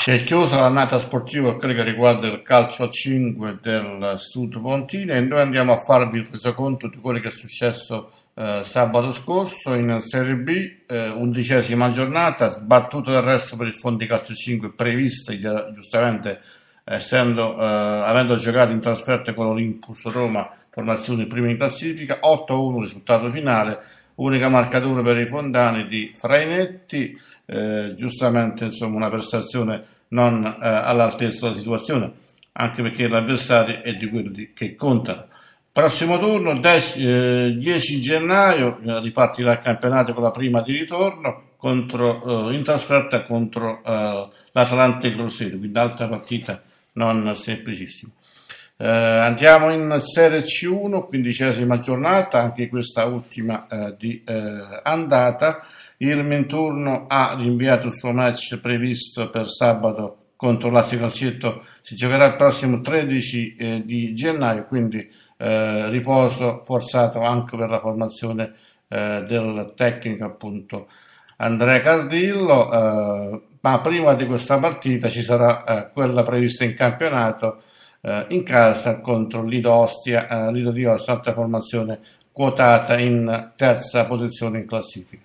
Si è chiusa l'annata sportiva per quello che riguarda il calcio a 5 del Sud Pontino e noi andiamo a farvi il resoconto di quello che è successo eh, sabato scorso in Serie B, eh, undicesima giornata, sbattuto del resto per il Fondi Calcio 5 previsto giustamente essendo, eh, avendo giocato in trasferta con l'Olympus Roma, formazione prima in classifica, 8-1 risultato finale, unica marcatura per i fondani di Frainetti, eh, giustamente insomma una prestazione non eh, all'altezza della situazione, anche perché l'avversario è di quelli che contano. Prossimo turno, 10, eh, 10 gennaio, eh, ripartirà il campionato con la prima di ritorno contro, eh, in trasferta contro eh, l'Atlante Grosseto, quindi altra partita non semplicissima. Eh, andiamo in Serie C1, quindicesima giornata, anche questa ultima eh, di andata. Il Menturno ha rinviato il suo match previsto per sabato contro l'Azio Calcetto, si giocherà il prossimo 13 di gennaio, quindi eh, riposo forzato anche per la formazione eh, del tecnico appunto Andrea Cardillo, eh, ma prima di questa partita ci sarà eh, quella prevista in campionato eh, in casa contro Lido Ostia, eh, Lido di Ostia, altra formazione quotata in terza posizione in classifica.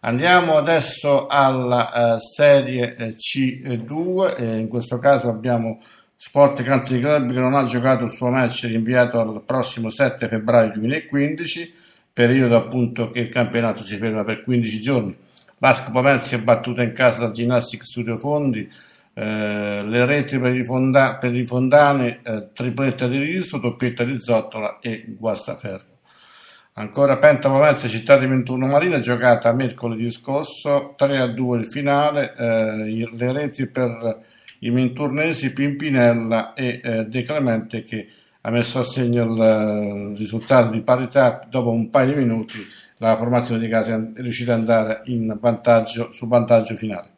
Andiamo adesso alla serie C2, in questo caso abbiamo Sport Country Club che non ha giocato il suo match rinviato al prossimo 7 febbraio 2015, periodo appunto che il campionato si ferma per 15 giorni. Vasco Pomerzi è battuta in casa dal Gymnastic Studio Fondi, eh, le reti per i, fonda- per i eh, tripletta di Riso, doppietta di Zottola e Guastaferro. Ancora Penta Pomerzi, città di 21 Marina, giocata mercoledì scorso, 3 a 2 il finale, eh, le reti per i Minturnesi, Pimpinella e eh, De Clemente che ha messo a segno il eh, risultato di parità dopo un paio di minuti la formazione di casa è riuscita ad andare in vantaggio su vantaggio finale.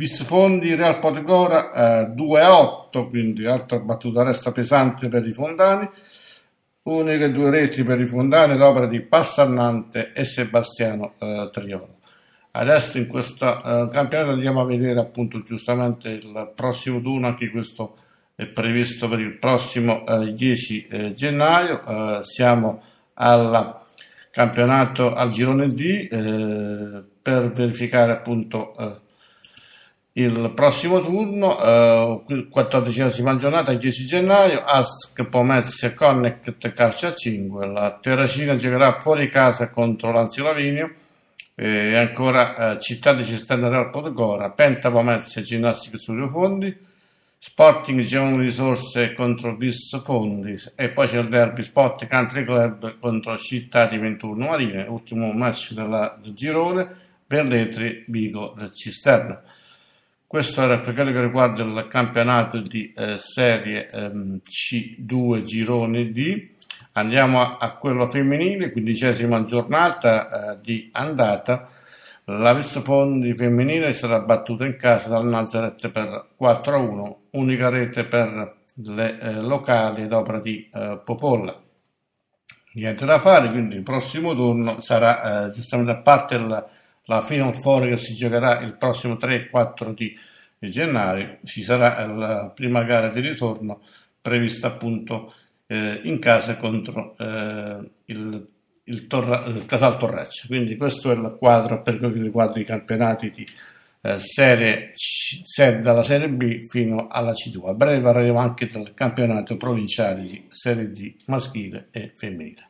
Visfondi Real Podgora eh, 2 a 8, quindi altra battuta resta pesante per i fondani. Uniche due reti per i fondani, l'opera di Passannante e Sebastiano eh, Triolo. Adesso in questo uh, campionato andiamo a vedere appunto giustamente il prossimo turno, anche questo è previsto per il prossimo uh, 10 eh, gennaio. Uh, siamo al campionato al girone D eh, per verificare appunto il prossimo turno, eh, 14 giornata, 10 gennaio, Ask, Pomezia, Connect, Calcio a 5, la Terracina giocherà fuori casa contro l'Anzio Lavinio, e ancora eh, Città di Cisterna Real Podgora, Penta Pomezia Ginnastica Studio Fondi, Sporting Giovani Risorse contro Vis Fondi. E poi c'è il derby Sport Country Club contro Città di Venturno Marine, ultimo match della, del girone, Verletri Vigo del Cisterna. Questo era per quello che riguarda il campionato di eh, serie ehm, C2 girone D. Andiamo a, a quello femminile, quindicesima giornata eh, di andata. La Vista Fondi femminile sarà battuta in casa dal Nazareth per 4-1, unica rete per le eh, locali ad opera di eh, Popolla. Niente da fare, quindi il prossimo turno sarà eh, giustamente a parte la, la Final Four che si giocherà il prossimo 3 e 4 di gennaio, ci sarà la prima gara di ritorno prevista appunto eh, in casa contro eh, il, il, Torra, il, Casal Torreccia. Quindi questo è il quadro per quello che riguarda i campionati di eh, serie C, dalla Serie B fino alla C2. A breve parleremo anche del campionato provinciale di Serie D maschile e femminile.